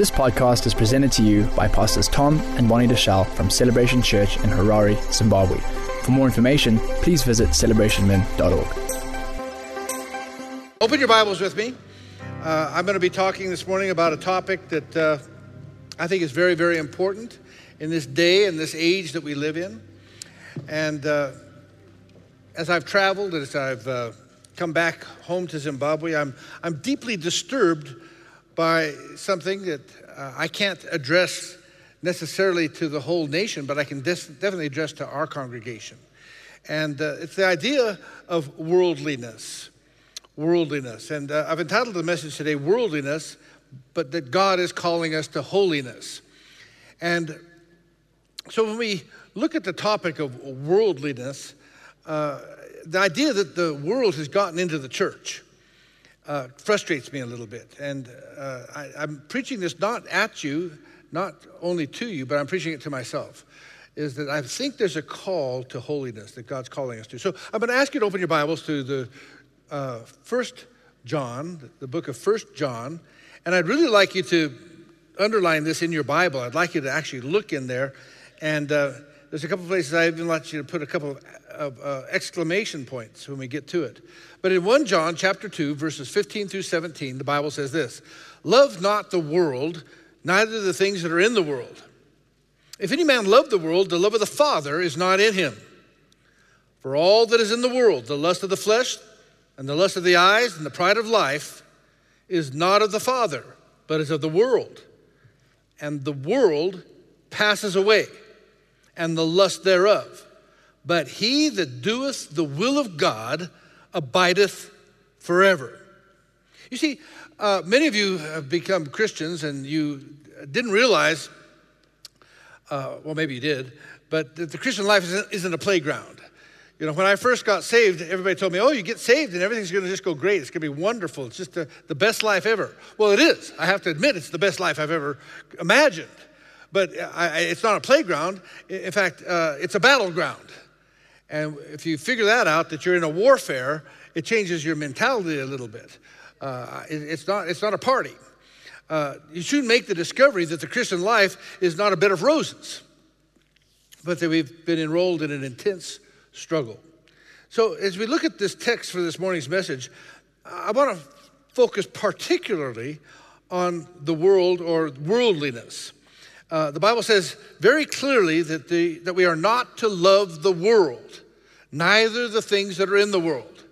This podcast is presented to you by Pastors Tom and Bonnie Deuschle from Celebration Church in Harare, Zimbabwe. For more information, please visit celebrationmen.org. Open your Bibles with me. Uh, I'm going to be talking this morning about a topic that uh, I think is very, very important in this day and this age that we live in. And uh, as I've traveled, as I've uh, come back home to Zimbabwe, I'm, I'm deeply disturbed by something that uh, I can't address necessarily to the whole nation, but I can definitely address to our congregation. And uh, it's the idea of worldliness. Worldliness. And uh, I've entitled the message today, Worldliness, but that God is calling us to holiness. And so when we look at the topic of worldliness, uh, the idea that the world has gotten into the church uh, frustrates me a little bit. And uh, I, I'm preaching this not at you, not only to you, but I'm preaching it to myself. Is that I think there's a call to holiness that God's calling us to. So I'm going to ask you to open your Bibles to the uh, First John, the book of First John, and I'd really like you to underline this in your Bible. I'd like you to actually look in there, and uh, there's a couple places I even want you to put a couple of, of uh, exclamation points when we get to it. But in 1 John chapter 2, verses 15 through 17, the Bible says this Love not the world, neither the things that are in the world. If any man love the world, the love of the Father is not in him. For all that is in the world, the lust of the flesh, and the lust of the eyes, and the pride of life, is not of the Father, but is of the world. And the world passes away, and the lust thereof. But he that doeth the will of God abideth forever. You see, uh, many of you have become Christians and you didn't realize, uh, well, maybe you did, but the Christian life isn't, isn't a playground. You know, when I first got saved, everybody told me, oh, you get saved and everything's going to just go great. It's going to be wonderful. It's just the, the best life ever. Well, it is. I have to admit, it's the best life I've ever imagined. But I, it's not a playground. In fact, uh, it's a battleground. And if you figure that out, that you're in a warfare, it changes your mentality a little bit. Uh, it, it's, not, it's not a party. Uh, you soon make the discovery that the Christian life is not a bed of roses, but that we've been enrolled in an intense struggle. So, as we look at this text for this morning's message, I want to focus particularly on the world or worldliness. Uh, the Bible says very clearly that, the, that we are not to love the world, neither the things that are in the world.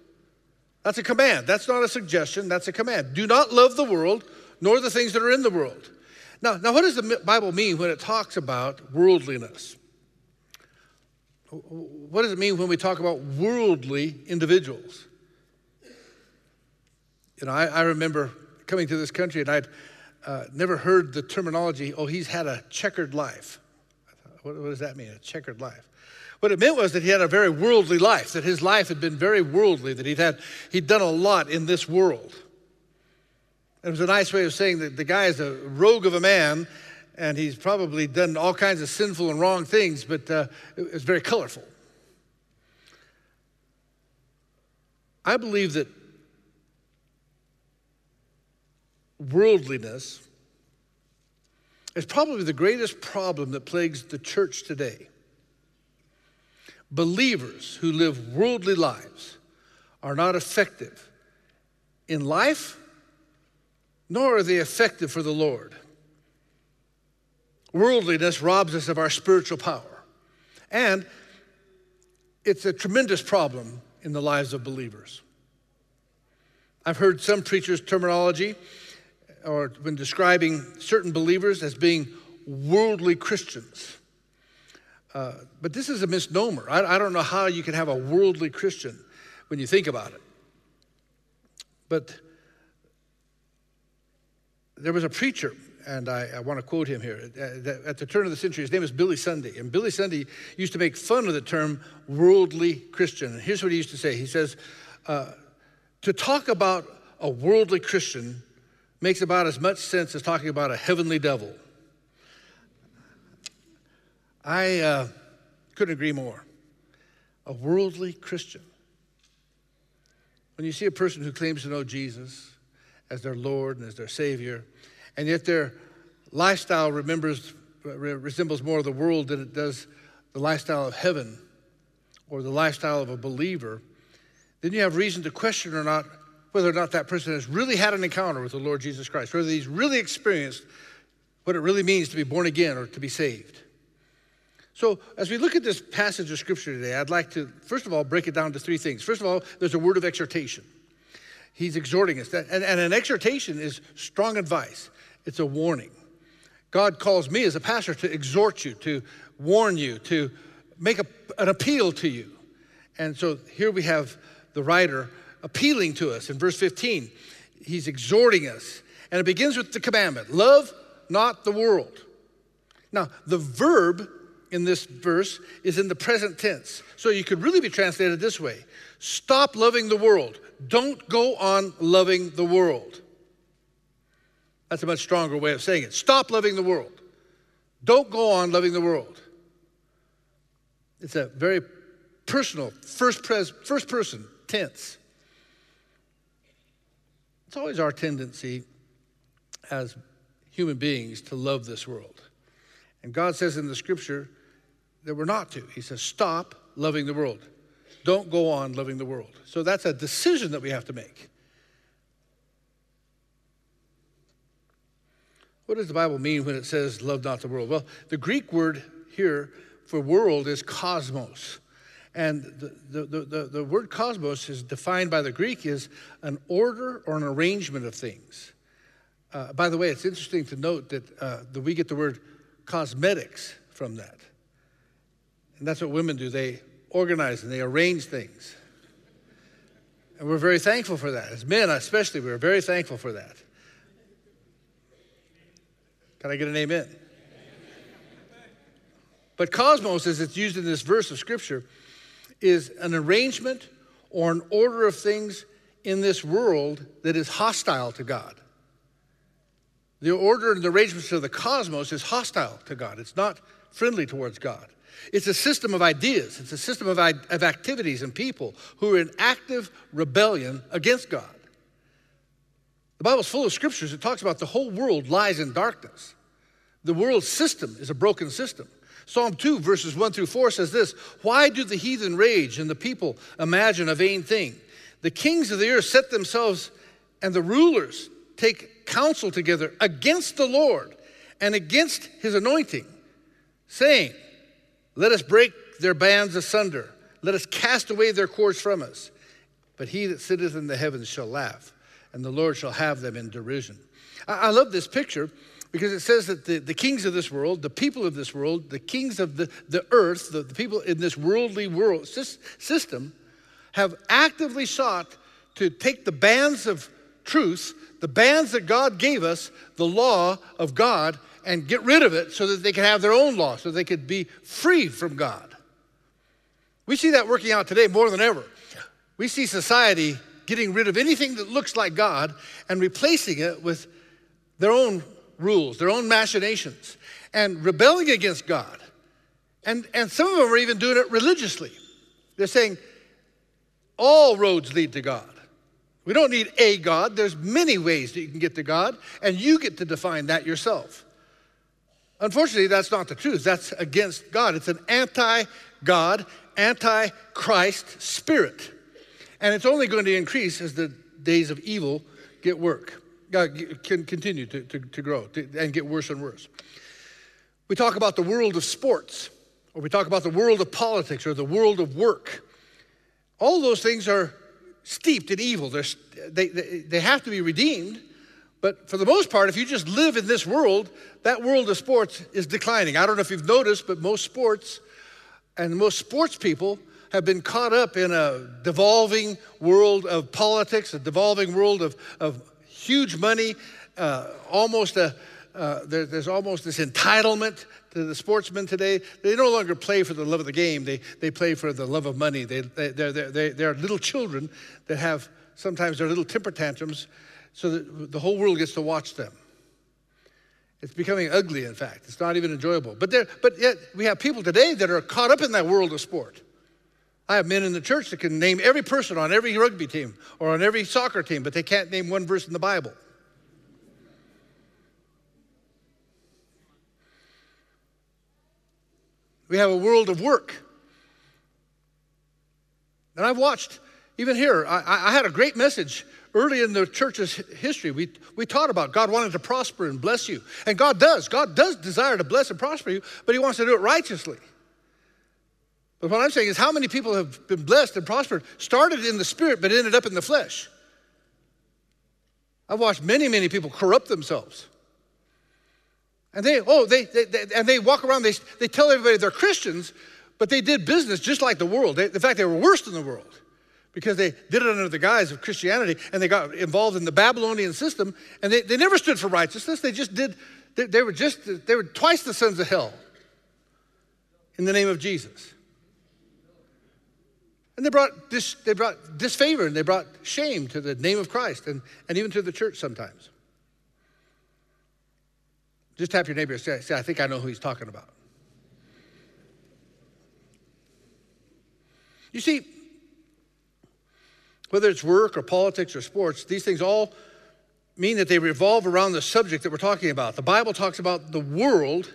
That's a command. That's not a suggestion, that's a command. Do not love the world, nor the things that are in the world. Now, now what does the Bible mean when it talks about worldliness? What does it mean when we talk about worldly individuals? You know, I, I remember coming to this country and I'd uh, never heard the terminology, oh, he's had a checkered life. What, what does that mean, a checkered life? What it meant was that he had a very worldly life, that his life had been very worldly, that he'd, had, he'd done a lot in this world. It was a nice way of saying that the guy is a rogue of a man and he's probably done all kinds of sinful and wrong things, but uh, it was very colorful. I believe that worldliness is probably the greatest problem that plagues the church today. Believers who live worldly lives are not effective in life, nor are they effective for the Lord. Worldliness robs us of our spiritual power, and it's a tremendous problem in the lives of believers. I've heard some preachers' terminology or when describing certain believers as being worldly Christians. Uh, but this is a misnomer. I, I don't know how you can have a worldly Christian when you think about it. But there was a preacher, and I, I want to quote him here. At the turn of the century, his name is Billy Sunday. And Billy Sunday used to make fun of the term worldly Christian. And here's what he used to say He says, uh, To talk about a worldly Christian makes about as much sense as talking about a heavenly devil. I uh, couldn't agree more. A worldly Christian. When you see a person who claims to know Jesus as their Lord and as their Savior, and yet they're lifestyle remembers, resembles more of the world than it does the lifestyle of heaven or the lifestyle of a believer, then you have reason to question or not whether or not that person has really had an encounter with the Lord Jesus Christ, whether he's really experienced what it really means to be born again or to be saved. So, as we look at this passage of scripture today, I'd like to, first of all, break it down to three things. First of all, there's a word of exhortation. He's exhorting us. And, and an exhortation is strong advice, it's a warning. God calls me as a pastor to exhort you, to warn you, to make a, an appeal to you. And so here we have the writer appealing to us in verse 15. He's exhorting us. And it begins with the commandment love not the world. Now, the verb in this verse is in the present tense. So you could really be translated this way Stop loving the world. Don't go on loving the world. That's a much stronger way of saying it. Stop loving the world. Don't go on loving the world. It's a very personal, first, pres- first person tense. It's always our tendency as human beings to love this world. And God says in the scripture that we're not to. He says, stop loving the world. Don't go on loving the world. So that's a decision that we have to make. What does the Bible mean when it says, love not the world? Well, the Greek word here for world is cosmos. And the, the, the, the, word cosmos is defined by the Greek as an order or an arrangement of things. Uh, by the way, it's interesting to note that, uh, that we get the word cosmetics from that. And that's what women do. They organize and they arrange things. And we're very thankful for that. As men, especially, we're very thankful for that. Can I get an amen? But cosmos, as it's used in this verse of scripture, is an arrangement or an order of things in this world that is hostile to God. The order and the arrangements of the cosmos is hostile to God. It's not friendly towards God. It's a system of ideas, it's a system of, of activities and people who are in active rebellion against God. The Bible's full of scriptures that talks about the whole world lies in darkness. The world system is a broken system. Psalm 2, verses 1 through 4 says this Why do the heathen rage and the people imagine a vain thing? The kings of the earth set themselves, and the rulers take counsel together against the Lord and against his anointing, saying, Let us break their bands asunder, let us cast away their cords from us. But he that sitteth in the heavens shall laugh, and the Lord shall have them in derision. I, I love this picture because it says that the, the kings of this world, the people of this world, the kings of the, the earth, the, the people in this worldly world system, have actively sought to take the bands of truth the bands that God gave us, the law of God, and get rid of it so that they can have their own law, so they could be free from God. We see that working out today more than ever. We see society getting rid of anything that looks like God and replacing it with their own rules, their own machinations, and rebelling against God. And, and some of them are even doing it religiously. They're saying, all roads lead to God. We don't need a God. There's many ways that you can get to God, and you get to define that yourself. Unfortunately, that's not the truth. That's against God. It's an anti God, anti Christ spirit. And it's only going to increase as the days of evil get work, uh, can continue to, to, to grow to, and get worse and worse. We talk about the world of sports, or we talk about the world of politics, or the world of work. All those things are steeped in evil. They're, they, they, they have to be redeemed. But for the most part, if you just live in this world, that world of sports is declining. I don't know if you've noticed, but most sports and most sports people have been caught up in a devolving world of politics, a devolving world of, of huge money, uh, almost a, uh, there, there's almost this entitlement to the sportsmen today. They no longer play for the love of the game, they, they play for the love of money. They, they, they're, they're, they're little children that have sometimes their little temper tantrums so that the whole world gets to watch them. It's becoming ugly, in fact. It's not even enjoyable. But, there, but yet, we have people today that are caught up in that world of sport. I have men in the church that can name every person on every rugby team or on every soccer team, but they can't name one verse in the Bible. We have a world of work. And I've watched, even here, I, I had a great message early in the church's history. We, we taught about God wanted to prosper and bless you. And God does. God does desire to bless and prosper you, but He wants to do it righteously. But what I'm saying is, how many people have been blessed and prospered, started in the spirit, but ended up in the flesh? I've watched many, many people corrupt themselves. And they, oh, they, they, they, and they walk around, they, they tell everybody they're Christians, but they did business just like the world. They, in fact, they were worse than the world because they did it under the guise of Christianity and they got involved in the Babylonian system and they, they never stood for righteousness. They just did, they, they were just, they were twice the sons of hell in the name of Jesus. And they brought, dis, they brought disfavor and they brought shame to the name of Christ and, and even to the church sometimes. Just tap your neighbor and say, say, I think I know who he's talking about. You see, whether it's work or politics or sports, these things all mean that they revolve around the subject that we're talking about. The Bible talks about the world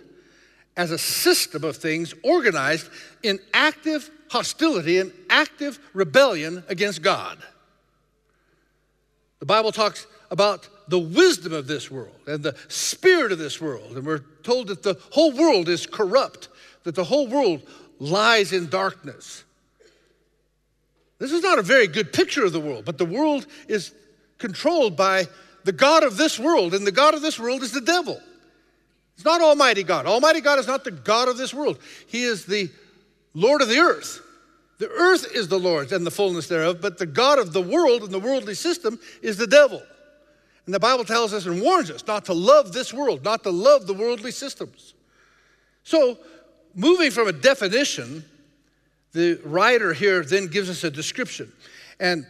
as a system of things organized in active hostility and active rebellion against God. The Bible talks about the wisdom of this world and the spirit of this world, and we're told that the whole world is corrupt, that the whole world lies in darkness. This is not a very good picture of the world, but the world is controlled by the God of this world, and the God of this world is the devil. It's not Almighty God. Almighty God is not the God of this world, He is the Lord of the earth. The earth is the Lord's and the fullness thereof, but the God of the world and the worldly system is the devil. And the Bible tells us and warns us not to love this world, not to love the worldly systems. So, moving from a definition, the writer here then gives us a description. And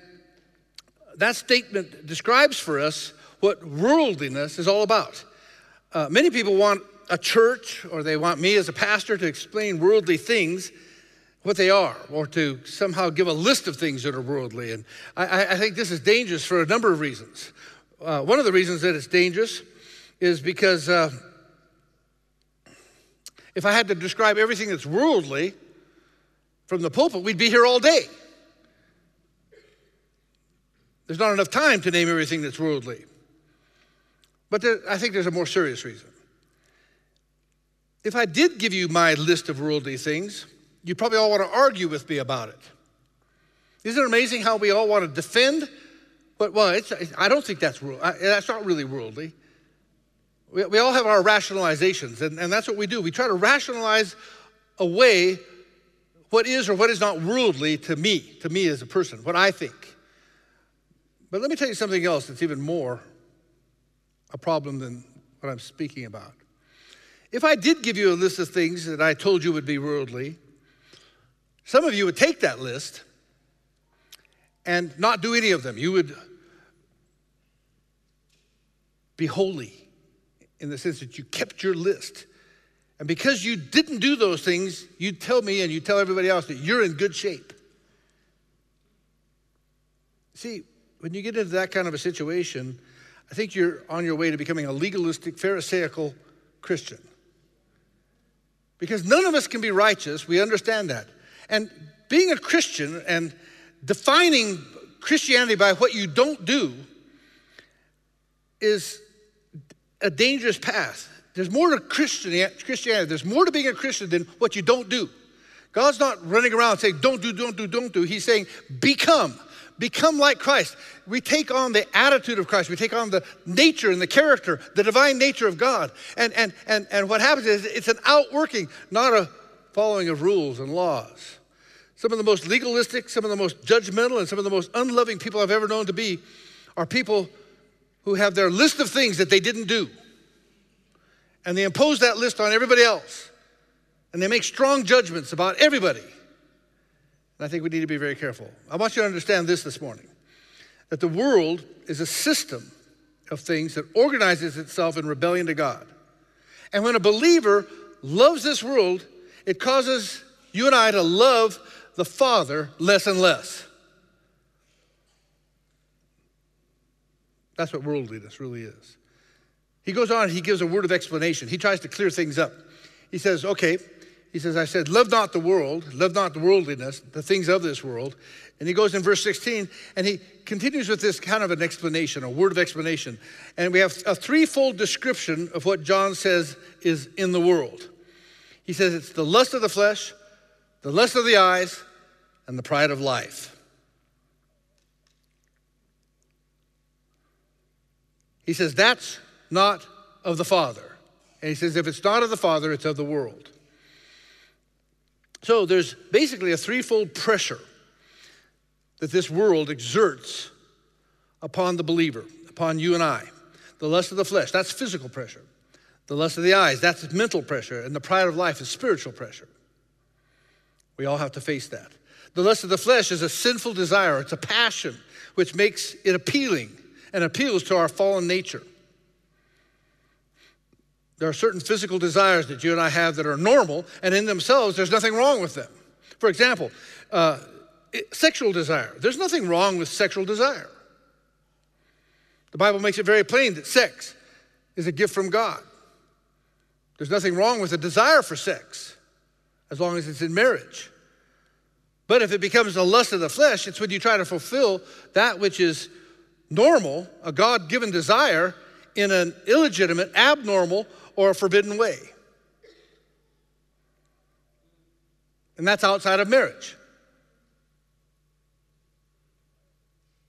that statement describes for us what worldliness is all about. Uh, many people want a church or they want me as a pastor to explain worldly things what they are or to somehow give a list of things that are worldly. And I, I think this is dangerous for a number of reasons. Uh, one of the reasons that it's dangerous is because uh, if I had to describe everything that's worldly from the pulpit, we'd be here all day. There's not enough time to name everything that's worldly. But there, I think there's a more serious reason. If I did give you my list of worldly things, you probably all want to argue with me about it. Isn't it amazing how we all want to defend? But well, I don't think that's that's not really worldly. We, we all have our rationalizations, and, and that's what we do. We try to rationalize away what is or what is not worldly to me, to me as a person, what I think. But let me tell you something else that's even more a problem than what I'm speaking about. If I did give you a list of things that I told you would be worldly, some of you would take that list and not do any of them. You would be holy in the sense that you kept your list. And because you didn't do those things, you tell me and you tell everybody else that you're in good shape. See, when you get into that kind of a situation, I think you're on your way to becoming a legalistic, Pharisaical Christian. Because none of us can be righteous, we understand that. And being a Christian and defining Christianity by what you don't do is a dangerous path. There's more to Christianity. There's more to being a Christian than what you don't do. God's not running around saying, don't do, don't do, don't do. He's saying, become. Become like Christ. We take on the attitude of Christ. We take on the nature and the character, the divine nature of God. And, and, and, and what happens is it's an outworking, not a following of rules and laws. Some of the most legalistic, some of the most judgmental, and some of the most unloving people I've ever known to be are people who have their list of things that they didn't do. And they impose that list on everybody else. And they make strong judgments about everybody. And I think we need to be very careful. I want you to understand this this morning that the world is a system of things that organizes itself in rebellion to God. And when a believer loves this world, it causes you and I to love the Father less and less. That's what worldliness really is. He goes on, he gives a word of explanation. He tries to clear things up. He says, okay, He says, I said, love not the world, love not the worldliness, the things of this world. And he goes in verse 16 and he continues with this kind of an explanation, a word of explanation. And we have a threefold description of what John says is in the world. He says it's the lust of the flesh, the lust of the eyes, and the pride of life. He says that's not of the Father. And he says if it's not of the Father, it's of the world. So there's basically a threefold pressure that this world exerts upon the believer, upon you and I. The lust of the flesh, that's physical pressure. The lust of the eyes, that's mental pressure. And the pride of life is spiritual pressure. We all have to face that. The lust of the flesh is a sinful desire, it's a passion which makes it appealing and appeals to our fallen nature. There are certain physical desires that you and I have that are normal, and in themselves, there's nothing wrong with them. For example, uh, sexual desire. There's nothing wrong with sexual desire. The Bible makes it very plain that sex is a gift from God. There's nothing wrong with a desire for sex as long as it's in marriage. But if it becomes the lust of the flesh, it's when you try to fulfill that which is normal, a God given desire, in an illegitimate, abnormal, or a forbidden way. And that's outside of marriage.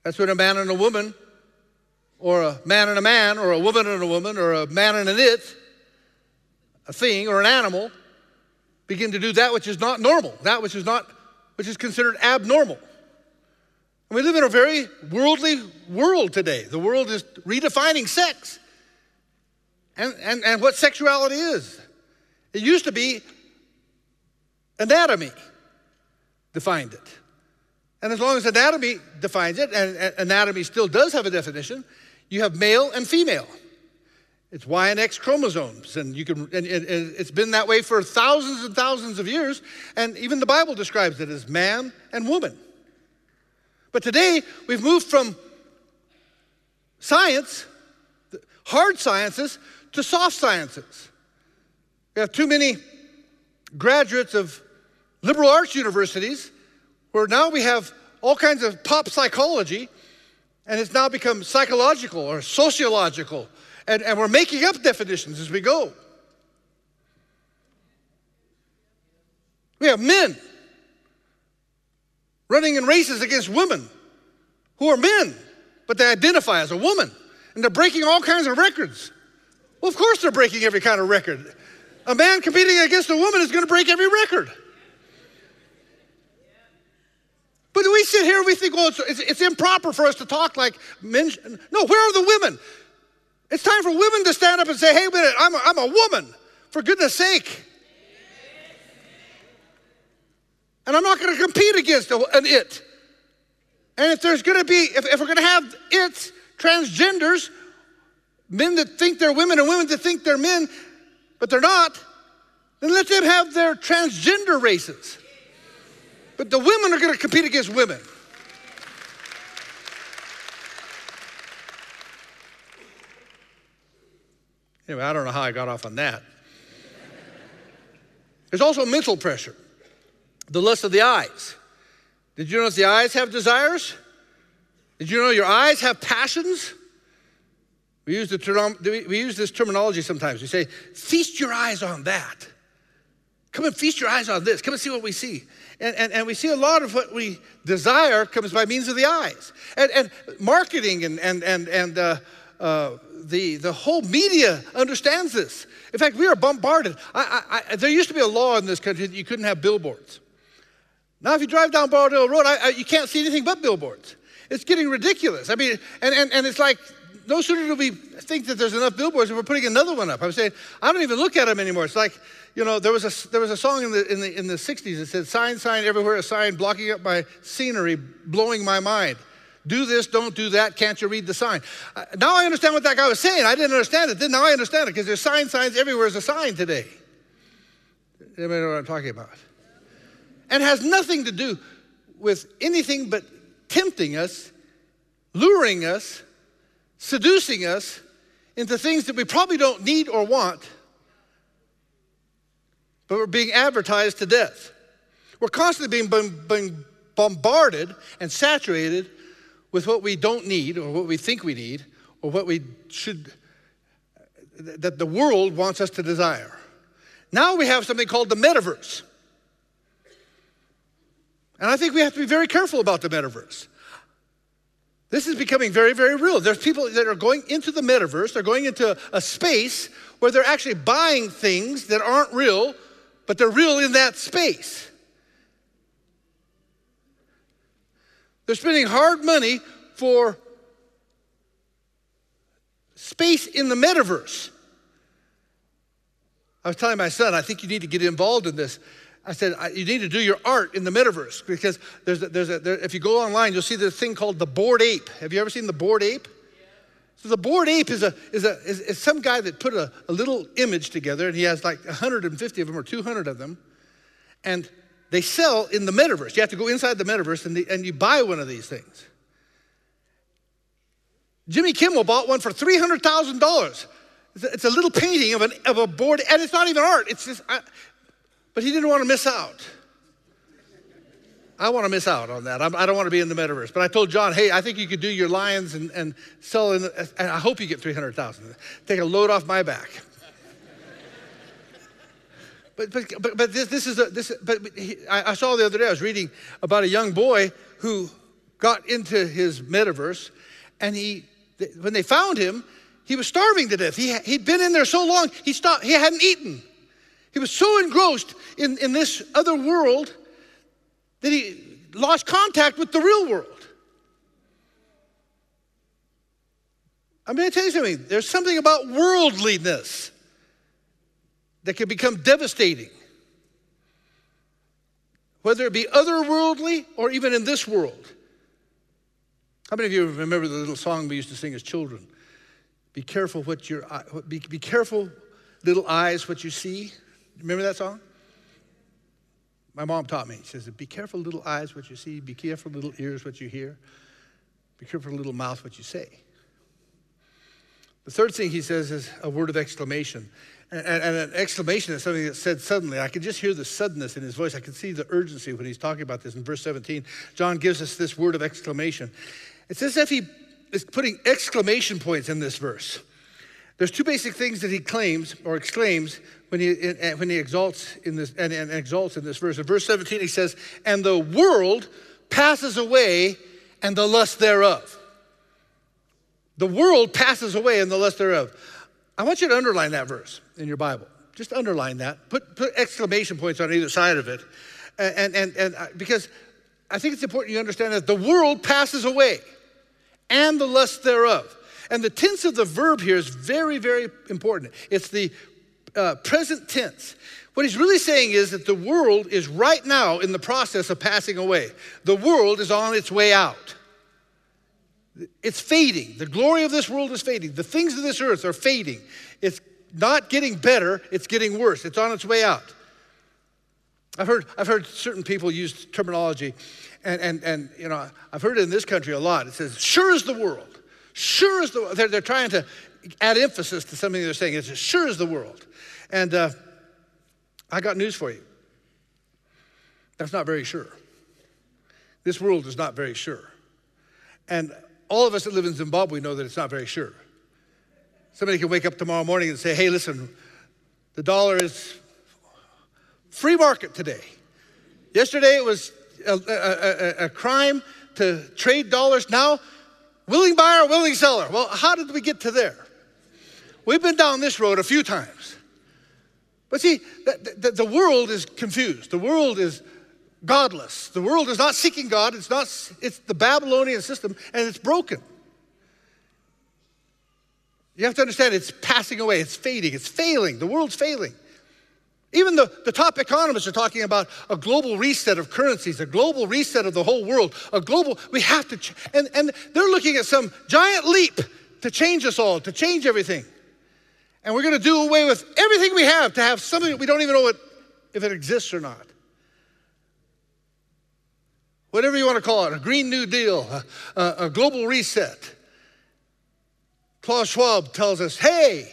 That's when a man and a woman, or a man and a man, or a woman and a woman, or a man and an it, a thing or an animal, begin to do that which is not normal, that which is not, which is considered abnormal. And we live in a very worldly world today. The world is redefining sex and, and, and what sexuality is. It used to be anatomy defined it. And as long as anatomy defines it, and anatomy still does have a definition, you have male and female. It's Y and X chromosomes, and you can, and, and, and it's been that way for thousands and thousands of years. And even the Bible describes it as man and woman. But today we've moved from science, hard sciences, to soft sciences. We have too many graduates of liberal arts universities where now we have all kinds of pop psychology, and it's now become psychological or sociological and, and we're making up definitions as we go. We have men running in races against women who are men, but they identify as a woman. And they're breaking all kinds of records. Well, of course, they're breaking every kind of record. A man competing against a woman is going to break every record. But we sit here and we think, well, it's, it's, it's improper for us to talk like men. No, where are the women? It's time for women to stand up and say, hey, minute, I'm a, I'm a woman, for goodness sake. And I'm not going to compete against an it. And if there's going to be, if, if we're going to have it's, transgenders, men that think they're women and women that think they're men, but they're not, then let them have their transgender races. But the women are going to compete against women. Anyway, I don't know how I got off on that. There's also mental pressure, the lust of the eyes. Did you notice the eyes have desires? Did you know your eyes have passions? We use, the term, we use this terminology sometimes. We say, feast your eyes on that. Come and feast your eyes on this. Come and see what we see. And, and, and we see a lot of what we desire comes by means of the eyes. And, and marketing and, and, and, and uh, uh, the, the whole media understands this. In fact, we are bombarded. I, I, I, there used to be a law in this country that you couldn't have billboards. Now, if you drive down Borrowdale Road, you can't see anything but billboards. It's getting ridiculous. I mean, and, and, and it's like no sooner do we think that there's enough billboards, and we're putting another one up. I'm saying I don't even look at them anymore. It's like you know there was a there was a song in the in the in the 60s that said sign sign everywhere a sign blocking up my scenery, blowing my mind. Do this, don't do that. Can't you read the sign? Uh, now I understand what that guy was saying. I didn't understand it. Then now I understand it because there's sign signs everywhere is a sign today. Anybody know what I'm talking about? And has nothing to do with anything but tempting us, luring us, seducing us into things that we probably don't need or want but we're being advertised to death. We're constantly being, being bombarded and saturated with what we don't need or what we think we need or what we should, that the world wants us to desire. Now we have something called the metaverse. And I think we have to be very careful about the metaverse. This is becoming very, very real. There's people that are going into the metaverse, they're going into a space where they're actually buying things that aren't real, but they're real in that space. They're spending hard money for space in the metaverse. I was telling my son, I think you need to get involved in this. I said, you need to do your art in the metaverse because there's a, there's a, there, if you go online, you'll see this thing called the Bored Ape. Have you ever seen the Bored Ape? So the Bored Ape is, a, is, a, is, is some guy that put a, a little image together and he has like 150 of them or 200 of them. And they sell in the metaverse. You have to go inside the metaverse and, the, and you buy one of these things. Jimmy Kimmel bought one for $300,000. It's a little painting of, an, of a board, and it's not even art. It's just, I, but he didn't want to miss out. I want to miss out on that. I'm, I do not want to be in the metaverse. But I told John, hey, I think you could do your lions and, and sell, in, and I hope you get 300,000. Take a load off my back. But, but, but, but this, this is a, this, but he, I, I saw the other day, I was reading about a young boy who got into his metaverse and he, when they found him, he was starving to death. He, he'd been in there so long, he, stopped, he hadn't eaten. He was so engrossed in, in this other world that he lost contact with the real world. I'm going to tell you something. There's something about worldliness that can become devastating, whether it be otherworldly or even in this world. How many of you remember the little song we used to sing as children? Be careful what your be, be careful, little eyes, what you see. Remember that song? My mom taught me. She says, Be careful, little eyes, what you see. Be careful, little ears, what you hear. Be careful, little mouth, what you say. The third thing he says is a word of exclamation. And, and, an exclamation is something that's said suddenly. I can just hear the suddenness in his voice. I can see the urgency when he's talking about this in verse 17. John gives us this word of exclamation. It's as if he is putting exclamation points in this verse. There's two basic things that he claims or exclaims when he, when he exalts in this and, and exalts in this verse. In verse 17, he says, "And the world passes away, and the lust thereof." The world passes away, and the lust thereof. I want you to underline that verse in your Bible. Just underline that. Put, put exclamation points on either side of it, and and and uh, because I think it's important you understand that the world passes away, and the lust thereof. And the tense of the verb here is very, very important. It's the uh, present tense. What he's really saying is that the world is right now in the process of passing away. The world is on its way out. It's fading. The glory of this world is fading. The things of this earth are fading. It's not getting better, it's getting worse. It's on its way out. I've heard, I've heard certain people use terminology, and, and, and you know, I've heard it in this country a lot. It says, sure as the world. Sure as the they're, they're trying to add emphasis to something they're saying. It's as sure as the world. And uh, I got news for you. That's not very sure. This world is not very sure. And all of us that live in Zimbabwe know that it's not very sure. Somebody can wake up tomorrow morning and say, hey, listen, the dollar is free market today. Yesterday it was a, a, a, a crime to trade dollars. Now Willing buyer, willing seller. Well, how did we get to there? We've been down this road a few times. But see, the, the, the, world is confused. The world is godless. The world is not seeking God. It's not, it's the Babylonian system, and it's broken. You have to understand it's passing away, it's fading, it's failing. The world's failing. Even the, the top economists are talking about a global reset of currencies, a global reset of the whole world, a global, we have to, ch- and, and they're looking at some giant leap to change us all, to change everything. And we're going to do away with everything we have to have something we don't even know what, if it exists or not. Whatever you want to call it, a Green New Deal, a, a, a global reset. Klaus Schwab tells us, hey,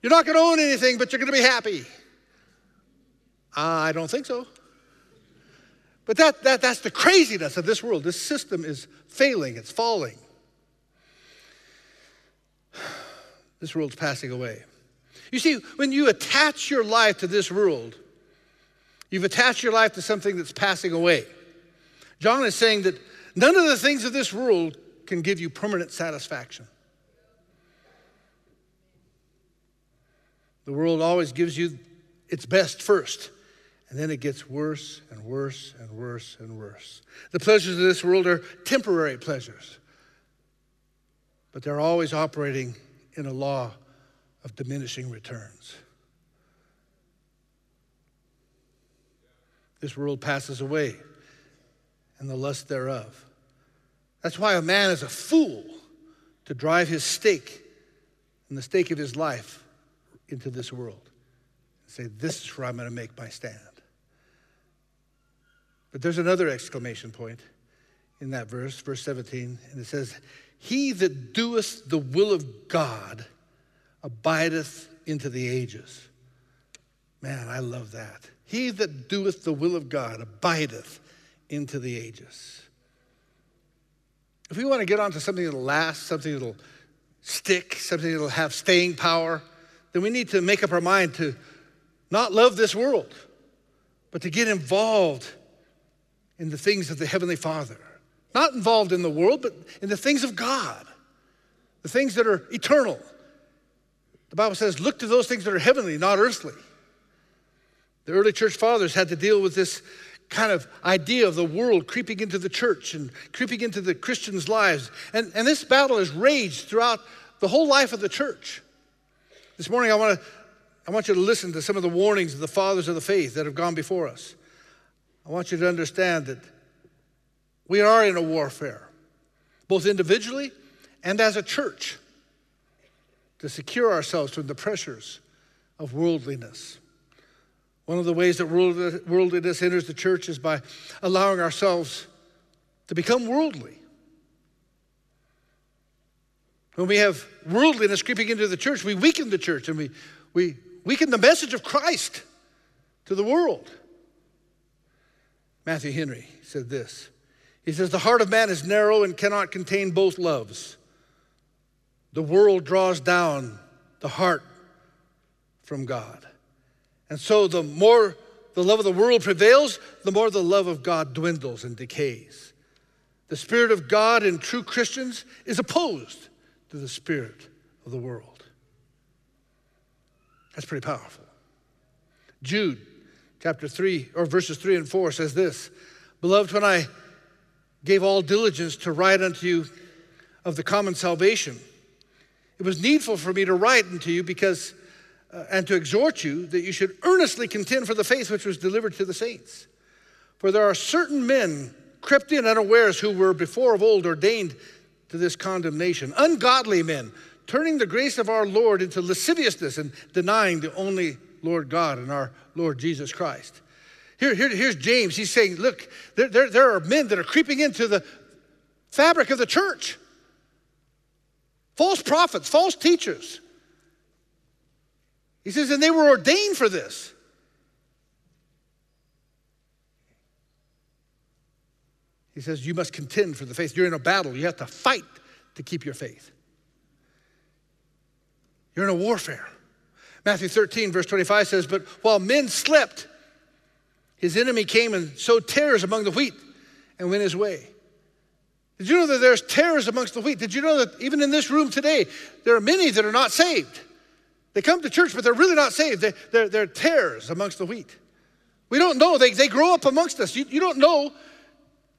you're not going to own anything, but you're going to be happy. I don't think so. But that, that, that's the craziness of this world. This system is failing, it's falling. This world's passing away. You see, when you attach your life to this world, you've attached your life to something that's passing away. John is saying that none of the things of this world can give you permanent satisfaction. The world always gives you its best first, and then it gets worse and worse and worse and worse. The pleasures of this world are temporary pleasures, but they're always operating in a law of diminishing returns. This world passes away, and the lust thereof. That's why a man is a fool to drive his stake and the stake of his life into this world and say, This is where I'm going to make my stand. But there's another exclamation point in that verse, verse 17, and it says, He that doeth the will of God abideth into the ages. Man, I love that. He that doeth the will of God abideth into the ages. If we want to get onto something that'll last, something that'll stick, something that'll have staying power, then we need to make up our mind to not love this world, but to get involved in the things of the Heavenly Father. Not involved in the world, but in the things of God, the things that are eternal. The Bible says, look to those things that are heavenly, not earthly. The early church fathers had to deal with this kind of idea of the world creeping into the church and creeping into the Christians' lives. And, and this battle has raged throughout the whole life of the church. This morning, I want, to, I want you to listen to some of the warnings of the fathers of the faith that have gone before us. I want you to understand that we are in a warfare, both individually and as a church, to secure ourselves from the pressures of worldliness. One of the ways that worldliness enters the church is by allowing ourselves to become worldly. When we have worldliness creeping into the church, we weaken the church and we, we weaken the message of Christ to the world. Matthew Henry said this He says, The heart of man is narrow and cannot contain both loves. The world draws down the heart from God. And so the more the love of the world prevails, the more the love of God dwindles and decays. The Spirit of God in true Christians is opposed to the spirit of the world. That's pretty powerful. Jude chapter 3 or verses 3 and 4 says this Beloved, when I gave all diligence to write unto you of the common salvation, it was needful for me to write unto you because uh, and to exhort you that you should earnestly contend for the faith which was delivered to the saints. For there are certain men crept in unawares who were before of old ordained to this condemnation. Ungodly men, turning the grace of our Lord into lasciviousness and denying the only Lord God and our Lord Jesus Christ. Here, here, here's James. He's saying, Look, there, there, there are men that are creeping into the fabric of the church false prophets, false teachers. He says, and they were ordained for this. He says, You must contend for the faith. You're in a battle. You have to fight to keep your faith. You're in a warfare. Matthew 13, verse 25 says, But while men slept, his enemy came and sowed tares among the wheat and went his way. Did you know that there's tares amongst the wheat? Did you know that even in this room today, there are many that are not saved? They come to church, but they're really not saved. They, they're, they're tares amongst the wheat. We don't know. They, they grow up amongst us. You, you don't know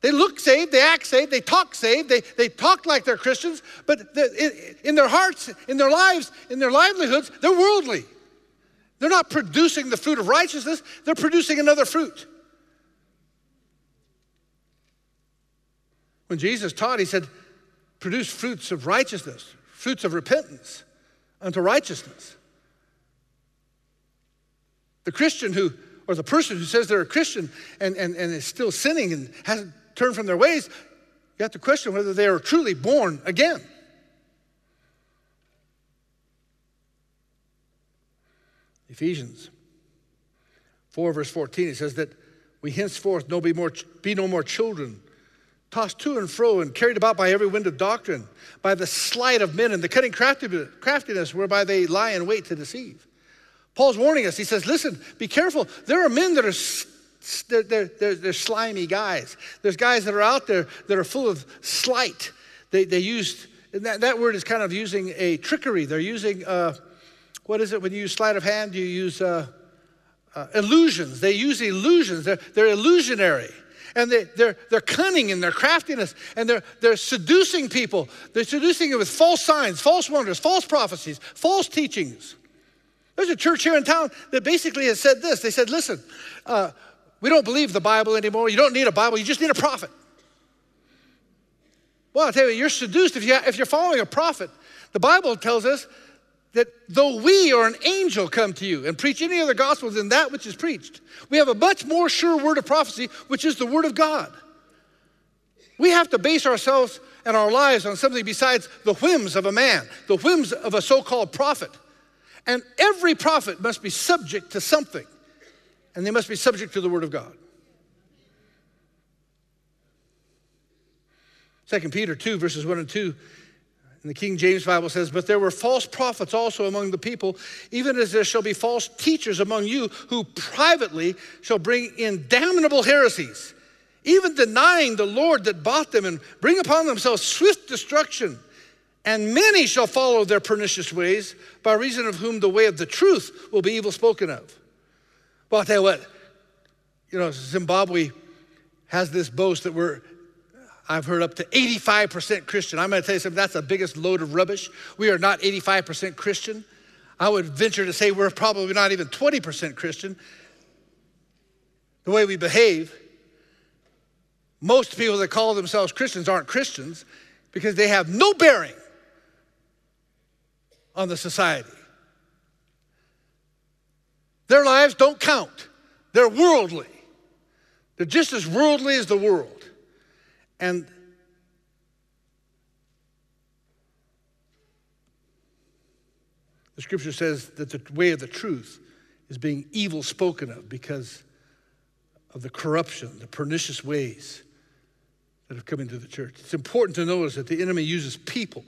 they look saved, they act saved, they talk saved, they, they talk like they're Christians, but in, in their hearts, in their lives, in their livelihoods, they're worldly. They're not producing the fruit of righteousness, they're producing another fruit. When Jesus taught, he said, produce fruits of righteousness, fruits of repentance unto righteousness. The Christian who, or the person who says they're a Christian and, and, and is still sinning and hasn't turned from their ways, you have to question whether they are truly born again. Ephesians 4, verse 14, it says that we henceforth no be, more, be no more children, tossed to and fro and carried about by every wind of doctrine, by the sleight of men and the cunning craftiness whereby they lie in wait to deceive. Paul's warning us. He says, listen, be careful. There are men that are they're, they're, they're, they're, slimy guys. There's guys that are out there that are full of sleight. They, they used, that, that word is kind of using a trickery. They're using, uh, what is it when you use sleight of hand? You use uh, uh, illusions. They use illusions. They're, they're illusionary. And they, they're, they're cunning in their craftiness. And they're, they're seducing people. They're seducing it with false signs, false wonders, false prophecies, false teachings. There's a church here in town that basically has said this. They said, listen, uh, we don't believe the Bible anymore. You don't need a Bible, you just need a prophet. Well, I'll tell you, you're seduced if, you, if you're following a prophet. The Bible tells us that though we or an angel come to you and preach any other gospel than that which is preached, we have a much more sure word of prophecy, which is the word of God. We have to base ourselves and our lives on something besides the whims of a man, the whims of a so called prophet. And every prophet must be subject to something, and they must be subject to the word of God. 2 Peter 2, verses 1 and 2 in the King James Bible says, But there were false prophets also among the people, even as there shall be false teachers among you who privately shall bring in damnable heresies, even denying the Lord that bought them and bring upon themselves swift destruction. And many shall follow their pernicious ways, by reason of whom the way of the truth will be evil spoken of. Well, I'll tell you what, you know, Zimbabwe has this boast that we're I've heard up to 85% Christian. I'm going to tell you something, that's the biggest load of rubbish. We are not 85% Christian. I would venture to say we're probably not even 20% Christian. The way we behave, most people that call themselves Christians aren't Christians because they have no bearing on the society. Their lives don't count, they're worldly. They're just as worldly as the world. And the scripture says that the way of the truth is being evil spoken of because of the corruption, the pernicious ways that have come into the church. It's important to notice that the enemy uses people.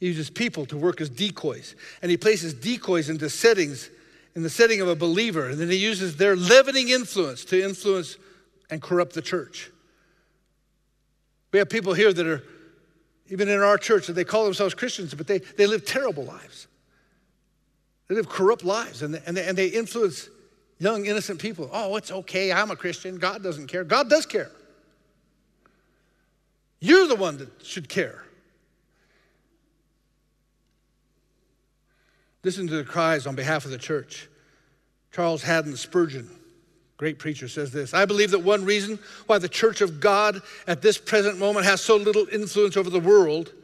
He uses people to work as decoys, and he places decoys into settings in the setting of a believer, and then he uses their leavening influence to influence and corrupt the church. We have people here that are, even in our church, that they call themselves Christians, but they, they live terrible lives. They live corrupt lives and and, they, and they influence young, innocent people. Oh, it's okay. I'm a Christian. God doesn't care. God does care. You're the one that should care. Listen to the cries on behalf of the church. Charles Haddon Spurgeon great preacher, says this I believe that one reason why the church of God at this present moment has so little influence over the world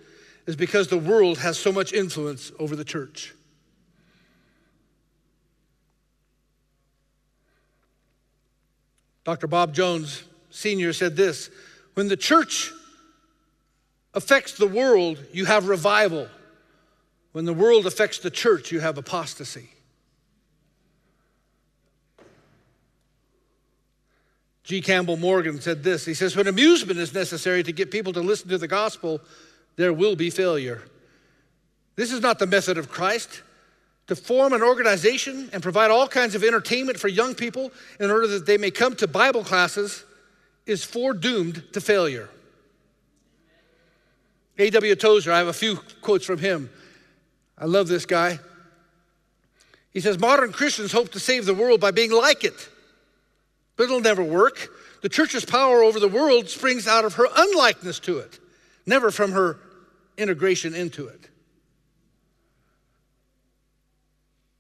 is because the world has so much influence over the church. Dr. Bob Jones Sr. said this When the church affects the world, you have revival. When the world affects the church, you have apostasy. G. Campbell Morgan said this He says, When amusement is necessary to get people to listen to the gospel, there will be failure. This is not the method of Christ. To form an organization and provide all kinds of entertainment for young people in order that they may come to Bible classes is foredoomed to failure. A.W. Tozer, I have a few quotes from him. I love this guy. He says, Modern Christians hope to save the world by being like it but it'll never work. The church's power over the world springs out of her unlikeness to it, never from her integration into it.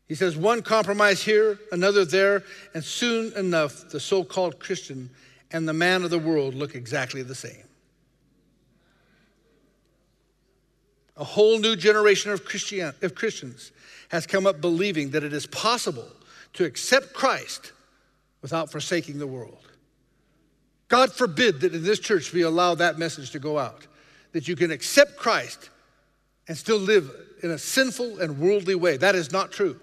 He says, one compromise here, another there, and soon enough, the so called Christian and the man of the world look exactly the same. A whole new generation of, Christian, of Christians has come up believing that it is possible to accept Christ without forsaking the world. God forbid that in this church we allow that message to go out, that you can accept Christ and still live in a sinful and worldly way. That is not true.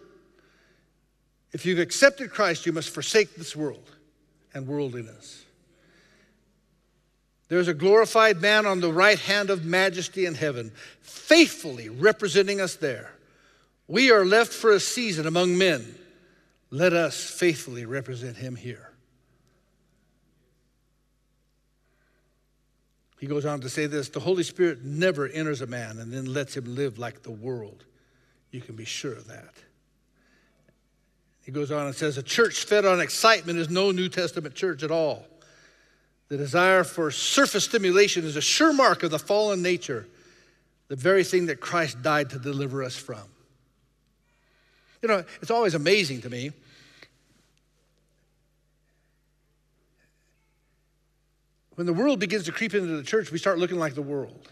If you've accepted Christ, you must forsake this world and worldliness. There's a glorified man on the right hand of majesty in heaven, faithfully representing us there. We are left for a season among men. Let us faithfully represent him here. He goes on to say this the Holy Spirit never enters a man and then lets him live like the world. You can be sure of that. He goes on and says, A church fed on excitement is no New Testament church at all. The desire for surface stimulation is a sure mark of the fallen nature, the very thing that Christ died to deliver us from. You know, it's always amazing to me. When the world begins to creep into the church, we start looking like the world.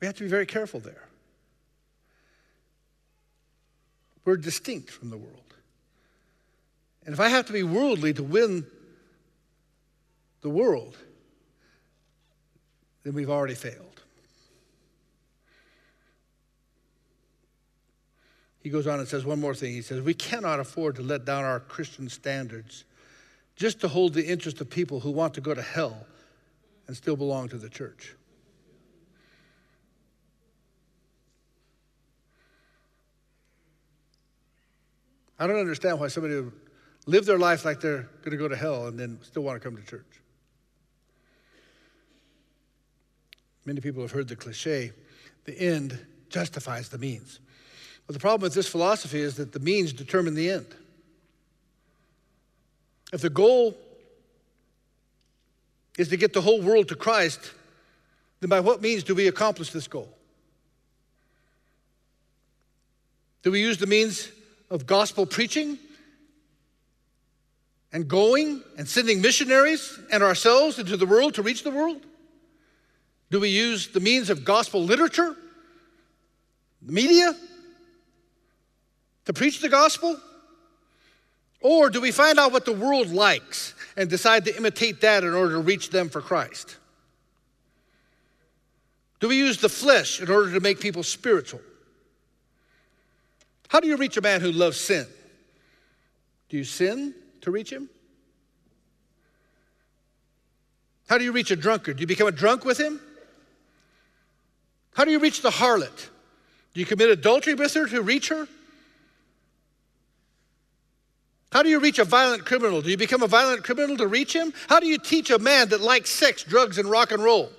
We have to be very careful there. We're distinct from the world. And if I have to be worldly to win the world, then we've already failed. He goes on and says one more thing. He says, We cannot afford to let down our Christian standards just to hold the interest of people who want to go to hell and still belong to the church. I don't understand why somebody would live their life like they're going to go to hell and then still want to come to church. Many people have heard the cliche the end justifies the means. But the problem with this philosophy is that the means determine the end. If the goal is to get the whole world to Christ, then by what means do we accomplish this goal? Do we use the means of gospel preaching and going and sending missionaries and ourselves into the world to reach the world? Do we use the means of gospel literature, media, to preach the gospel? Or do we find out what the world likes and decide to imitate that in order to reach them for Christ? Do we use the flesh in order to make people spiritual? How do you reach a man who loves sin? Do you sin to reach him? How do you reach a drunkard? Do you become a drunk with him? How do you reach the harlot? Do you commit adultery with her to reach her? How do you reach a violent criminal? Do you become a violent criminal to reach him? How do you teach a man that likes sex, drugs, and rock and roll?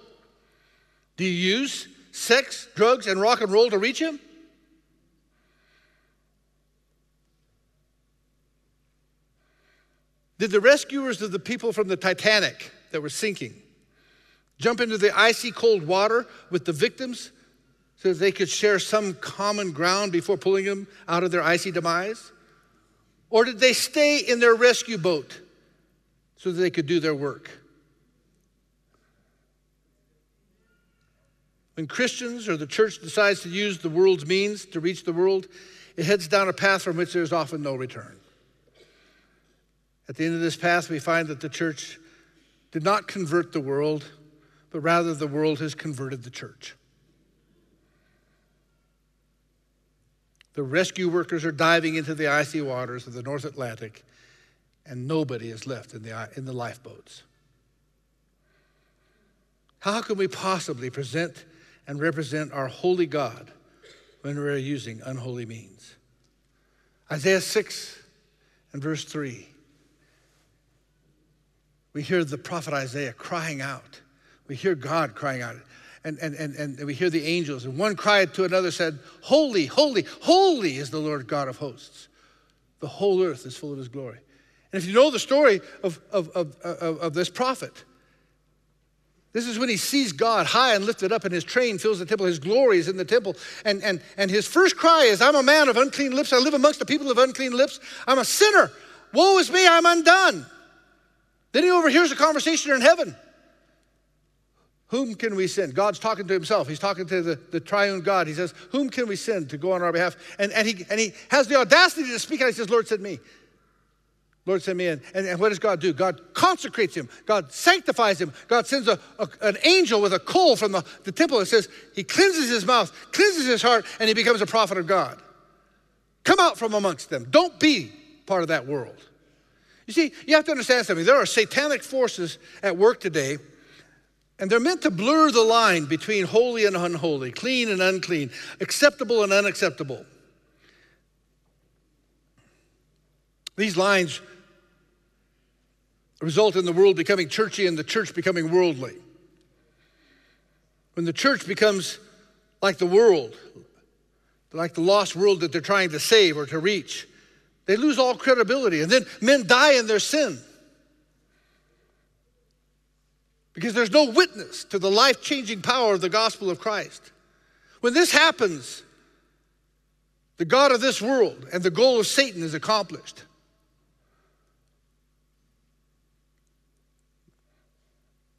Do you use sex, drugs, and rock and roll to reach him? Did the rescuers of the people from the Titanic that were sinking jump into the icy cold water with the victims so that they could share some common ground before pulling them out of their icy demise? Or did they stay in their rescue boat so that they could do their work? When Christians or the church decides to use the world's means to reach the world, it heads down a path from which there's often no return. At the end of this path, we find that the church did not convert the world, but rather the world has converted the church. The rescue workers are diving into the icy waters of the North Atlantic, and nobody is left in the, in the lifeboats. How can we possibly present and represent our holy God when we're using unholy means? Isaiah 6 and verse 3 we hear the prophet Isaiah crying out. We hear God crying out. And, and, and, and we hear the angels. And one cried to another, said, Holy, holy, holy is the Lord God of hosts. The whole earth is full of his glory. And if you know the story of, of, of, of, of this prophet, this is when he sees God high and lifted up, and his train fills the temple. His glory is in the temple. And, and, and his first cry is, I'm a man of unclean lips. I live amongst the people of unclean lips. I'm a sinner. Woe is me, I'm undone. Then he overhears a conversation in heaven. Whom can we send? God's talking to himself. He's talking to the, the triune God. He says, Whom can we send to go on our behalf? And, and, he, and he has the audacity to speak and he says, Lord, send me. Lord, send me in. And, and what does God do? God consecrates him. God sanctifies him. God sends a, a, an angel with a coal from the, the temple. It says he cleanses his mouth, cleanses his heart, and he becomes a prophet of God. Come out from amongst them. Don't be part of that world. You see, you have to understand something. There are satanic forces at work today, and they're meant to blur the line between holy and unholy, clean and unclean, acceptable and unacceptable. These lines result in the world becoming churchy and the church becoming worldly. When the church becomes like the world, like the lost world that they're trying to save or to reach, they lose all credibility. And then men die in their sin because there's no witness to the life changing power of the gospel of Christ. When this happens, the God of this world and the goal of Satan is accomplished.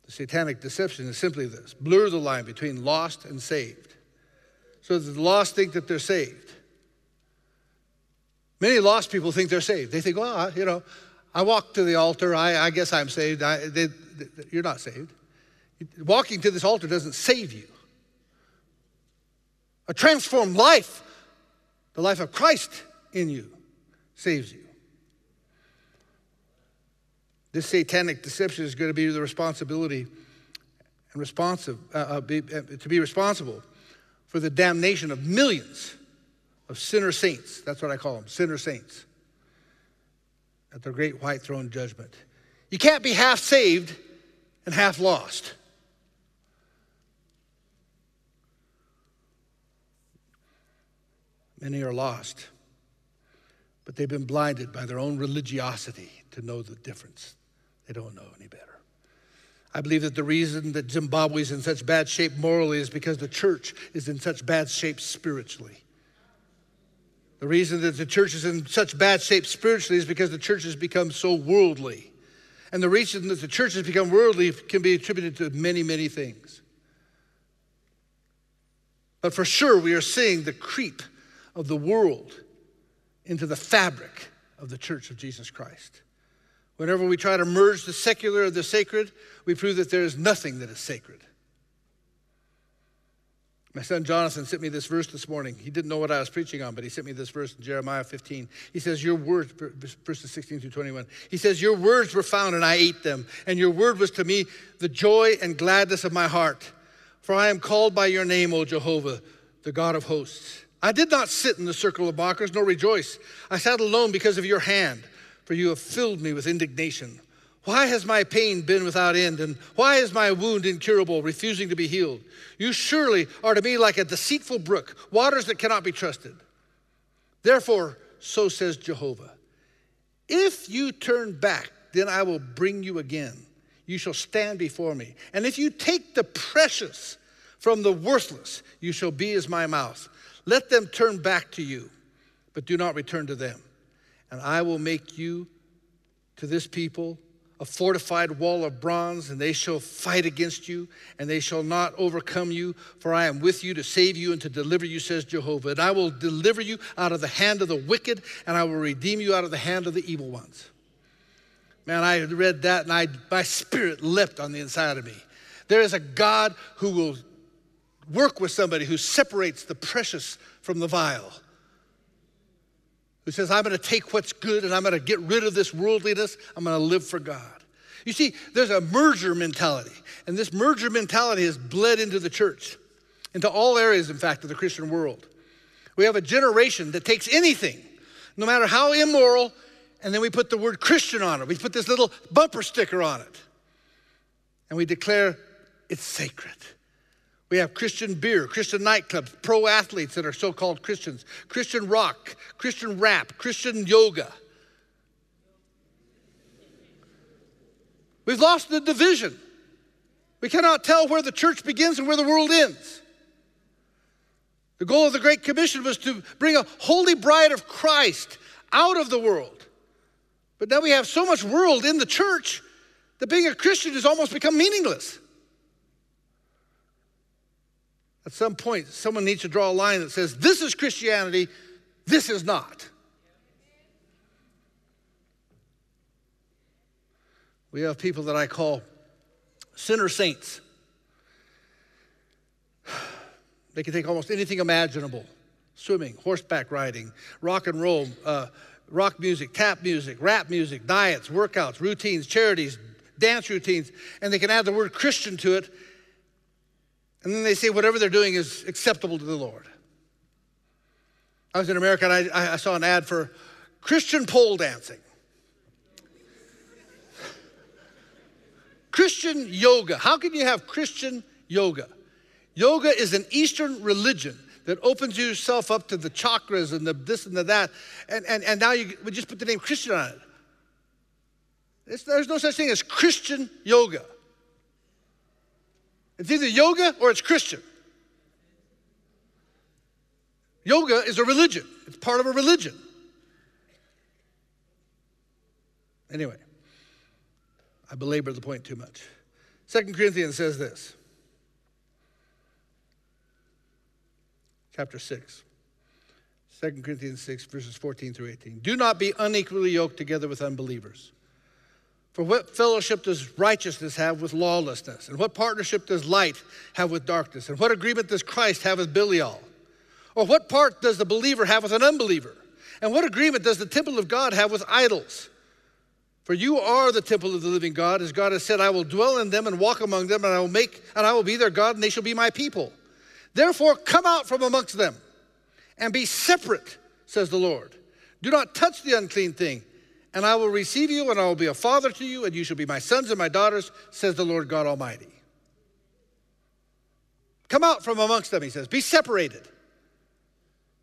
The satanic deception is simply this blur the line between lost and saved. So that the lost think that they're saved. Many lost people think they're saved. They think, well, you know, I walk to the altar, I, I guess I'm saved. I, they, you're not saved. Walking to this altar doesn't save you. A transformed life, the life of Christ in you, saves you. This satanic deception is going to be the responsibility and responsive uh, uh, be, uh, to be responsible for the damnation of millions of sinner saints. That's what I call them, sinner saints, at the great white throne judgment. You can't be half saved and half lost. Many are lost, but they've been blinded by their own religiosity to know the difference. They don't know any better. I believe that the reason that Zimbabwe is in such bad shape morally is because the church is in such bad shape spiritually. The reason that the church is in such bad shape spiritually is because the church has become so worldly. And the reason that the church has become worldly can be attributed to many, many things. But for sure, we are seeing the creep of the world into the fabric of the church of Jesus Christ. Whenever we try to merge the secular and the sacred, we prove that there is nothing that is sacred. My son Jonathan sent me this verse this morning. He didn't know what I was preaching on, but he sent me this verse in Jeremiah 15. He says, Your words, verses 16 through 21. He says, Your words were found and I ate them, and your word was to me the joy and gladness of my heart. For I am called by your name, O Jehovah, the God of hosts. I did not sit in the circle of mockers, nor rejoice. I sat alone because of your hand, for you have filled me with indignation. Why has my pain been without end? And why is my wound incurable, refusing to be healed? You surely are to me like a deceitful brook, waters that cannot be trusted. Therefore, so says Jehovah If you turn back, then I will bring you again. You shall stand before me. And if you take the precious from the worthless, you shall be as my mouth. Let them turn back to you, but do not return to them. And I will make you to this people a fortified wall of bronze, and they shall fight against you, and they shall not overcome you, for I am with you to save you and to deliver you, says Jehovah. And I will deliver you out of the hand of the wicked, and I will redeem you out of the hand of the evil ones. Man, I read that, and I, my spirit leapt on the inside of me. There is a God who will work with somebody who separates the precious from the vile who says, I'm going to take what's good and I'm going to get rid of this worldliness. I'm going to live for God. You see, there's a merger mentality, and this merger mentality has bled into the church, into all areas, in fact, of the Christian world. We have a generation that takes anything, no matter how immoral, and then we put the word Christian on it. We put this little bumper sticker on it, and we declare it's sacred. We have Christian beer, Christian nightclubs, pro athletes that are so called Christians, Christian rock, Christian rap, Christian yoga. We've lost the division. We cannot tell where the church begins and where the world ends. The goal of the Great Commission was to bring a holy bride of Christ out of the world. But now we have so much world in the church that being a Christian has almost become meaningless. At some point, someone needs to draw a line that says, this is Christianity, this is not. We have people that I call sinner saints. They can take almost anything imaginable swimming, horseback riding, rock and roll, uh, rock music, tap music, rap music, diets, workouts, routines, charities, dance routines, and they can add the word Christian to it. And then they say whatever they're doing is acceptable to the Lord. I was in America and I, I saw an ad for Christian pole dancing. Christian yoga. How can you have Christian yoga? Yoga is an Eastern religion that opens yourself up to the chakras and the this and the that. And, and, and now you we just put the name Christian on it. It's, there's no such thing as Christian yoga. It's either yoga or it's Christian. Yoga is a religion, it's part of a religion. Anyway. I belabor the point too much. Second Corinthians says this. Chapter 6. 2 Corinthians 6, verses 14 through 18. Do not be unequally yoked together with unbelievers. For what fellowship does righteousness have with lawlessness? And what partnership does light have with darkness? And what agreement does Christ have with Belial? Or what part does the believer have with an unbeliever? And what agreement does the temple of God have with idols? For you are the temple of the living God, as God has said, I will dwell in them and walk among them, and I will make and I will be their God, and they shall be my people. Therefore, come out from amongst them and be separate, says the Lord. Do not touch the unclean thing, and I will receive you, and I will be a father to you, and you shall be my sons and my daughters, says the Lord God Almighty. Come out from amongst them, he says. Be separated.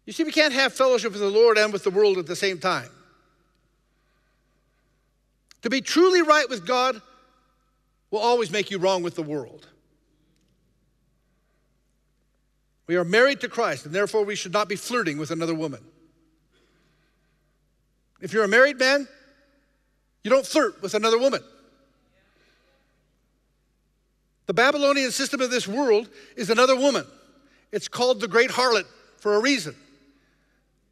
You see, we can't have fellowship with the Lord and with the world at the same time. To be truly right with God will always make you wrong with the world. We are married to Christ, and therefore we should not be flirting with another woman. If you're a married man, you don't flirt with another woman. The Babylonian system of this world is another woman. It's called the great harlot for a reason.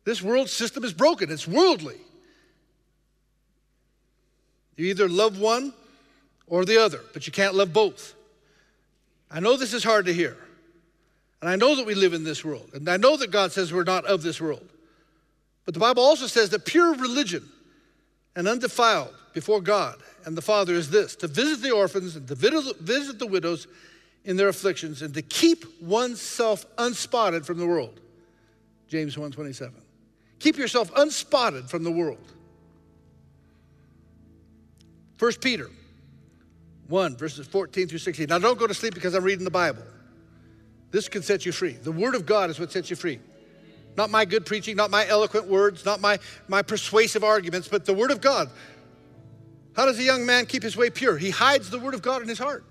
This world system is broken, it's worldly. You either love one or the other, but you can't love both. I know this is hard to hear. And I know that we live in this world. And I know that God says we're not of this world. But the Bible also says that pure religion and undefiled before God and the Father is this to visit the orphans and to visit the widows in their afflictions and to keep oneself unspotted from the world. James 1:27. Keep yourself unspotted from the world. 1 Peter 1, verses 14 through 16. Now, don't go to sleep because I'm reading the Bible. This can set you free. The Word of God is what sets you free. Not my good preaching, not my eloquent words, not my, my persuasive arguments, but the Word of God. How does a young man keep his way pure? He hides the Word of God in his heart.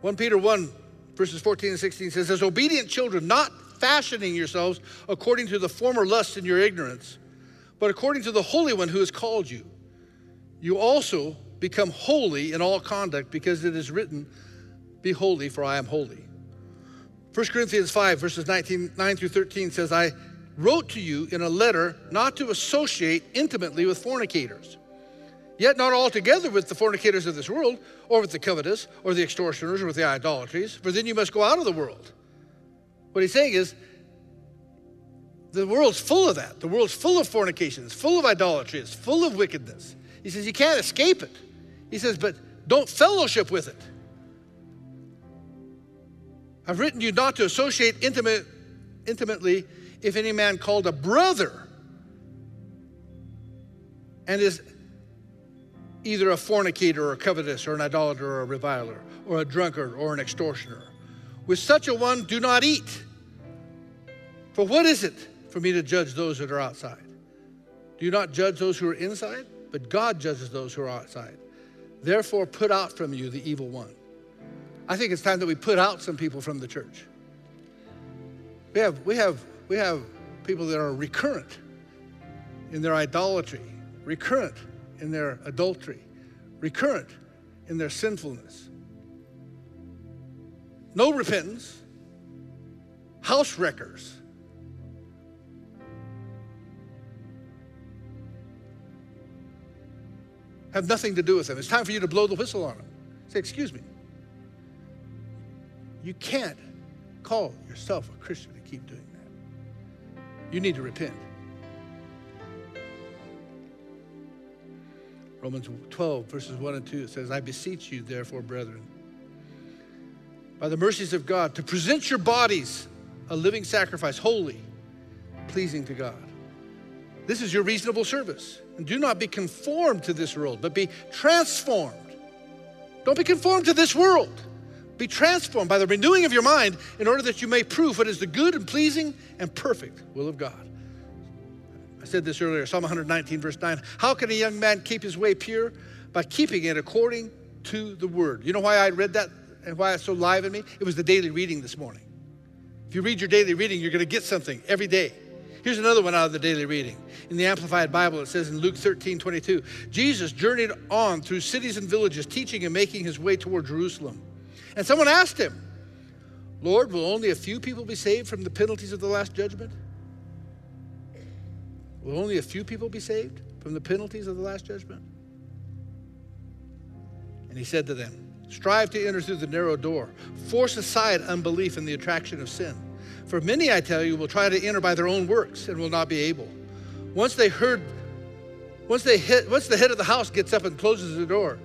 1 Peter 1, verses 14 and 16 says, As obedient children, not fashioning yourselves according to the former lusts in your ignorance, but according to the Holy One who has called you you also become holy in all conduct because it is written, Be holy, for I am holy. 1 Corinthians 5, verses 19, 9 through 13 says, I wrote to you in a letter not to associate intimately with fornicators, yet not altogether with the fornicators of this world, or with the covetous, or the extortioners, or with the idolatries, for then you must go out of the world. What he's saying is, the world's full of that. The world's full of fornication, it's full of idolatry, it's full of wickedness. He says, You can't escape it. He says, But don't fellowship with it. I've written you not to associate intimate, intimately if any man called a brother and is either a fornicator or a covetous or an idolater or a reviler or a drunkard or an extortioner. With such a one, do not eat. For what is it for me to judge those that are outside? Do you not judge those who are inside? but God judges those who are outside. Therefore, put out from you the evil one. I think it's time that we put out some people from the church. We have, we have, we have people that are recurrent in their idolatry, recurrent in their adultery, recurrent in their sinfulness. No repentance, house wreckers have nothing to do with them. It's time for you to blow the whistle on them. Say, excuse me. You can't call yourself a Christian and keep doing that. You need to repent. Romans 12, verses 1 and 2, it says, I beseech you, therefore, brethren, by the mercies of God, to present your bodies a living sacrifice, holy, pleasing to God. This is your reasonable service. And do not be conformed to this world, but be transformed. Don't be conformed to this world. Be transformed by the renewing of your mind in order that you may prove what is the good and pleasing and perfect will of God. I said this earlier, Psalm 119, verse 9. How can a young man keep his way pure? By keeping it according to the word. You know why I read that and why it's so live in me? It was the daily reading this morning. If you read your daily reading, you're going to get something every day. Here's another one out of the daily reading. In the Amplified Bible, it says in Luke 13, 22, Jesus journeyed on through cities and villages, teaching and making his way toward Jerusalem. And someone asked him, Lord, will only a few people be saved from the penalties of the last judgment? Will only a few people be saved from the penalties of the last judgment? And he said to them, Strive to enter through the narrow door, force aside unbelief and the attraction of sin. For many, I tell you, will try to enter by their own works and will not be able. Once they heard, once they hit, once the head of the house gets up and closes the door,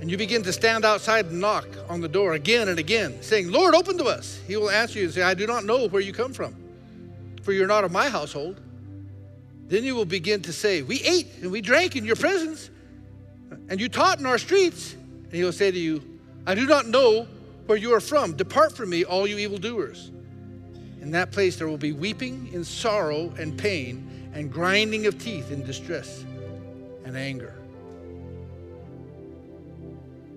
and you begin to stand outside and knock on the door again and again, saying, Lord, open to us. He will answer you and say, I do not know where you come from, for you're not of my household. Then you will begin to say, We ate and we drank in your presence, and you taught in our streets. And he will say to you, I do not know where you are from. Depart from me, all you evildoers. In that place there will be weeping in sorrow and pain, and grinding of teeth in distress and anger.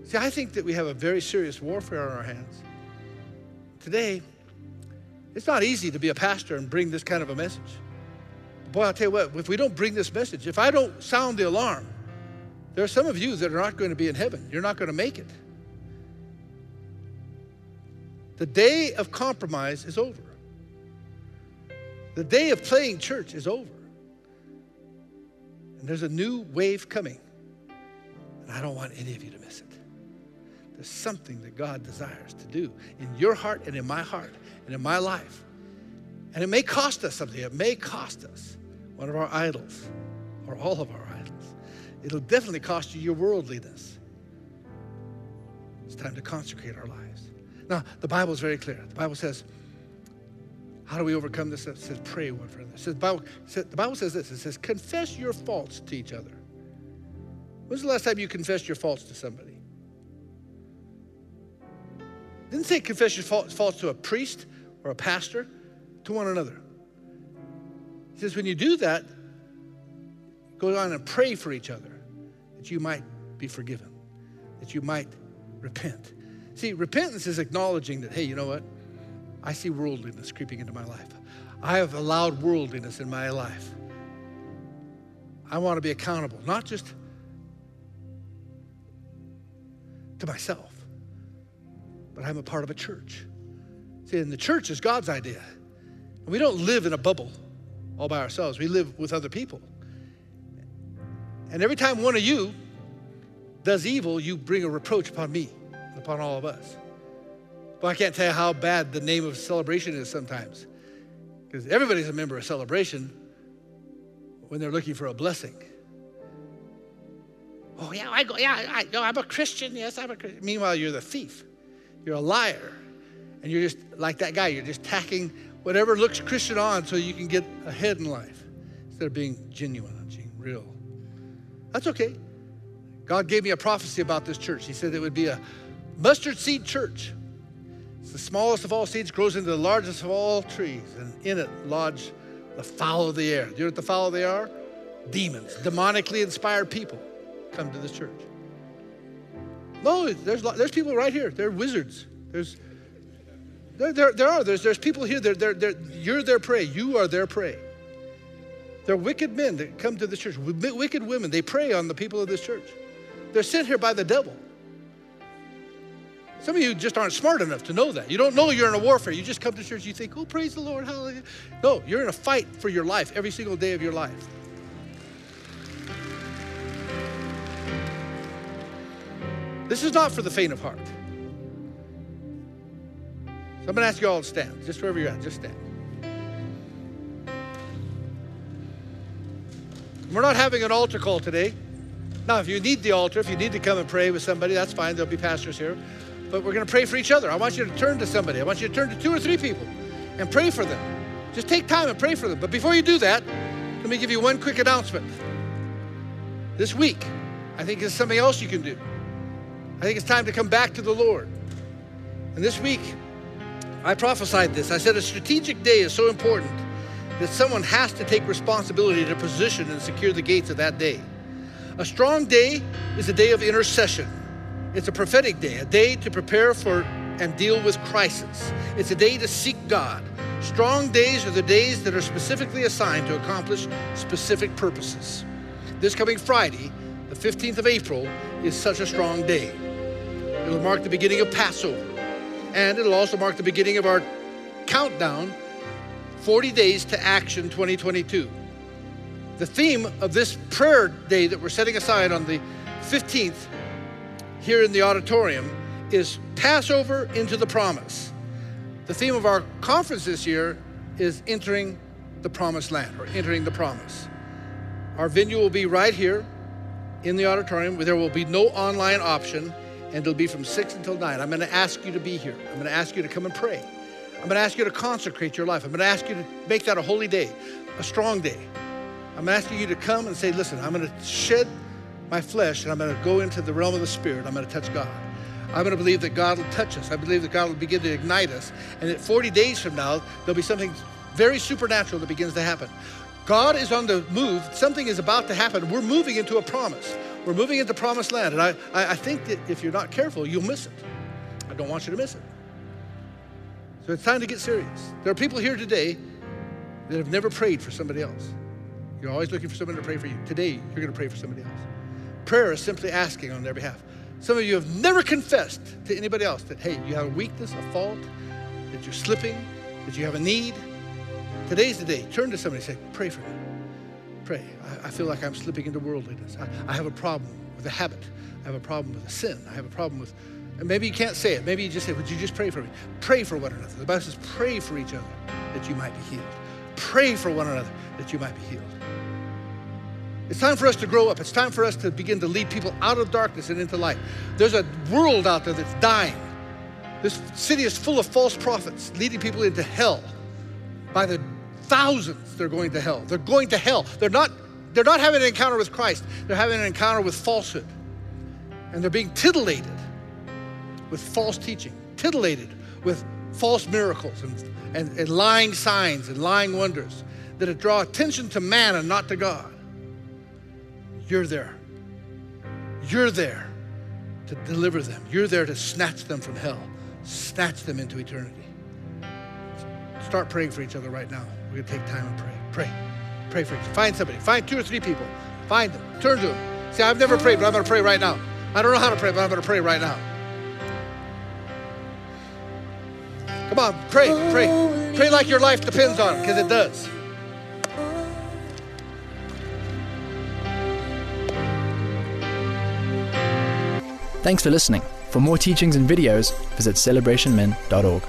See, I think that we have a very serious warfare on our hands. Today, it's not easy to be a pastor and bring this kind of a message. Boy, I'll tell you what, if we don't bring this message, if I don't sound the alarm, there are some of you that are not going to be in heaven. You're not going to make it. The day of compromise is over. The day of playing church is over. And there's a new wave coming. And I don't want any of you to miss it. There's something that God desires to do in your heart and in my heart and in my life. And it may cost us something. It may cost us one of our idols, or all of our idols. It'll definitely cost you your worldliness. It's time to consecrate our lives. Now, the Bible is very clear. The Bible says, how do we overcome this? It says, pray one for another. It says, the, Bible, the Bible says this it says, confess your faults to each other. When's the last time you confessed your faults to somebody? Didn't say confess your faults to a priest or a pastor, to one another. He says, when you do that, go on and pray for each other that you might be forgiven, that you might repent. See, repentance is acknowledging that, hey, you know what? I see worldliness creeping into my life. I have allowed worldliness in my life. I want to be accountable, not just to myself, but I'm a part of a church. See, and the church is God's idea. And we don't live in a bubble all by ourselves. We live with other people. And every time one of you does evil, you bring a reproach upon me and upon all of us. But I can't tell you how bad the name of celebration is sometimes. Because everybody's a member of celebration when they're looking for a blessing. Oh, yeah, I go, yeah, I, no, I'm a Christian. Yes, I'm a Christian. Meanwhile, you're the thief. You're a liar. And you're just like that guy. You're just tacking whatever looks Christian on so you can get ahead in life instead of being genuine and being real. That's okay. God gave me a prophecy about this church. He said it would be a mustard seed church. It's the smallest of all seeds, grows into the largest of all trees, and in it lodge the fowl of the air. Do you know what the fowl of the air are? Demons, demonically inspired people come to this church. No, there's, there's people right here. They're wizards. There's there, there, there are. There's, there's people here. They're, they're, they're, you're their prey. You are their prey. They're wicked men that come to this church, wicked women. They prey on the people of this church. They're sent here by the devil. Some of you just aren't smart enough to know that. You don't know you're in a warfare. You just come to church, you think, oh, praise the Lord, hallelujah. No, you're in a fight for your life every single day of your life. This is not for the faint of heart. So I'm going to ask you all to stand, just wherever you're at, just stand. We're not having an altar call today. Now, if you need the altar, if you need to come and pray with somebody, that's fine. There'll be pastors here. But we're going to pray for each other. I want you to turn to somebody. I want you to turn to two or three people and pray for them. Just take time and pray for them. But before you do that, let me give you one quick announcement. This week, I think there's something else you can do. I think it's time to come back to the Lord. And this week, I prophesied this. I said a strategic day is so important that someone has to take responsibility to position and secure the gates of that day. A strong day is a day of intercession. It's a prophetic day, a day to prepare for and deal with crisis. It's a day to seek God. Strong days are the days that are specifically assigned to accomplish specific purposes. This coming Friday, the 15th of April, is such a strong day. It'll mark the beginning of Passover, and it'll also mark the beginning of our countdown 40 Days to Action 2022. The theme of this prayer day that we're setting aside on the 15th here in the auditorium is Passover into the Promise. The theme of our conference this year is entering the promised land or entering the promise. Our venue will be right here in the auditorium there will be no online option and it'll be from 6 until 9. I'm going to ask you to be here. I'm going to ask you to come and pray. I'm going to ask you to consecrate your life. I'm going to ask you to make that a holy day, a strong day. I'm asking you to come and say, listen, I'm going to shed my flesh and I'm going to go into the realm of the Spirit. I'm going to touch God. I'm going to believe that God will touch us. I believe that God will begin to ignite us. And that 40 days from now, there'll be something very supernatural that begins to happen. God is on the move. Something is about to happen. We're moving into a promise. We're moving into promised land. And I, I think that if you're not careful, you'll miss it. I don't want you to miss it. So it's time to get serious. There are people here today that have never prayed for somebody else. You're always looking for someone to pray for you. Today, you're going to pray for somebody else. Prayer is simply asking on their behalf. Some of you have never confessed to anybody else that, hey, you have a weakness, a fault, that you're slipping, that you have a need. Today's the day. Turn to somebody and say, pray for me. Pray. I, I feel like I'm slipping into worldliness. I, I have a problem with a habit. I have a problem with a sin. I have a problem with, and maybe you can't say it. Maybe you just say, would you just pray for me? Pray for one another. The Bible says, pray for each other that you might be healed. Pray for one another that you might be healed. It's time for us to grow up. It's time for us to begin to lead people out of darkness and into light. There's a world out there that's dying. This city is full of false prophets leading people into hell. By the thousands, they're going to hell. They're going to hell. They're not, they're not having an encounter with Christ, they're having an encounter with falsehood. And they're being titillated with false teaching, titillated with false miracles and, and, and lying signs and lying wonders that draw attention to man and not to God. You're there. You're there to deliver them. You're there to snatch them from hell, snatch them into eternity. Start praying for each other right now. We're going to take time and pray. Pray. Pray for other. Find somebody. Find two or three people. Find them. Turn to them. See, I've never prayed, but I'm going to pray right now. I don't know how to pray, but I'm going to pray right now. Come on, pray, pray. Pray like your life depends on it, because it does. Thanks for listening. For more teachings and videos, visit celebrationmen.org.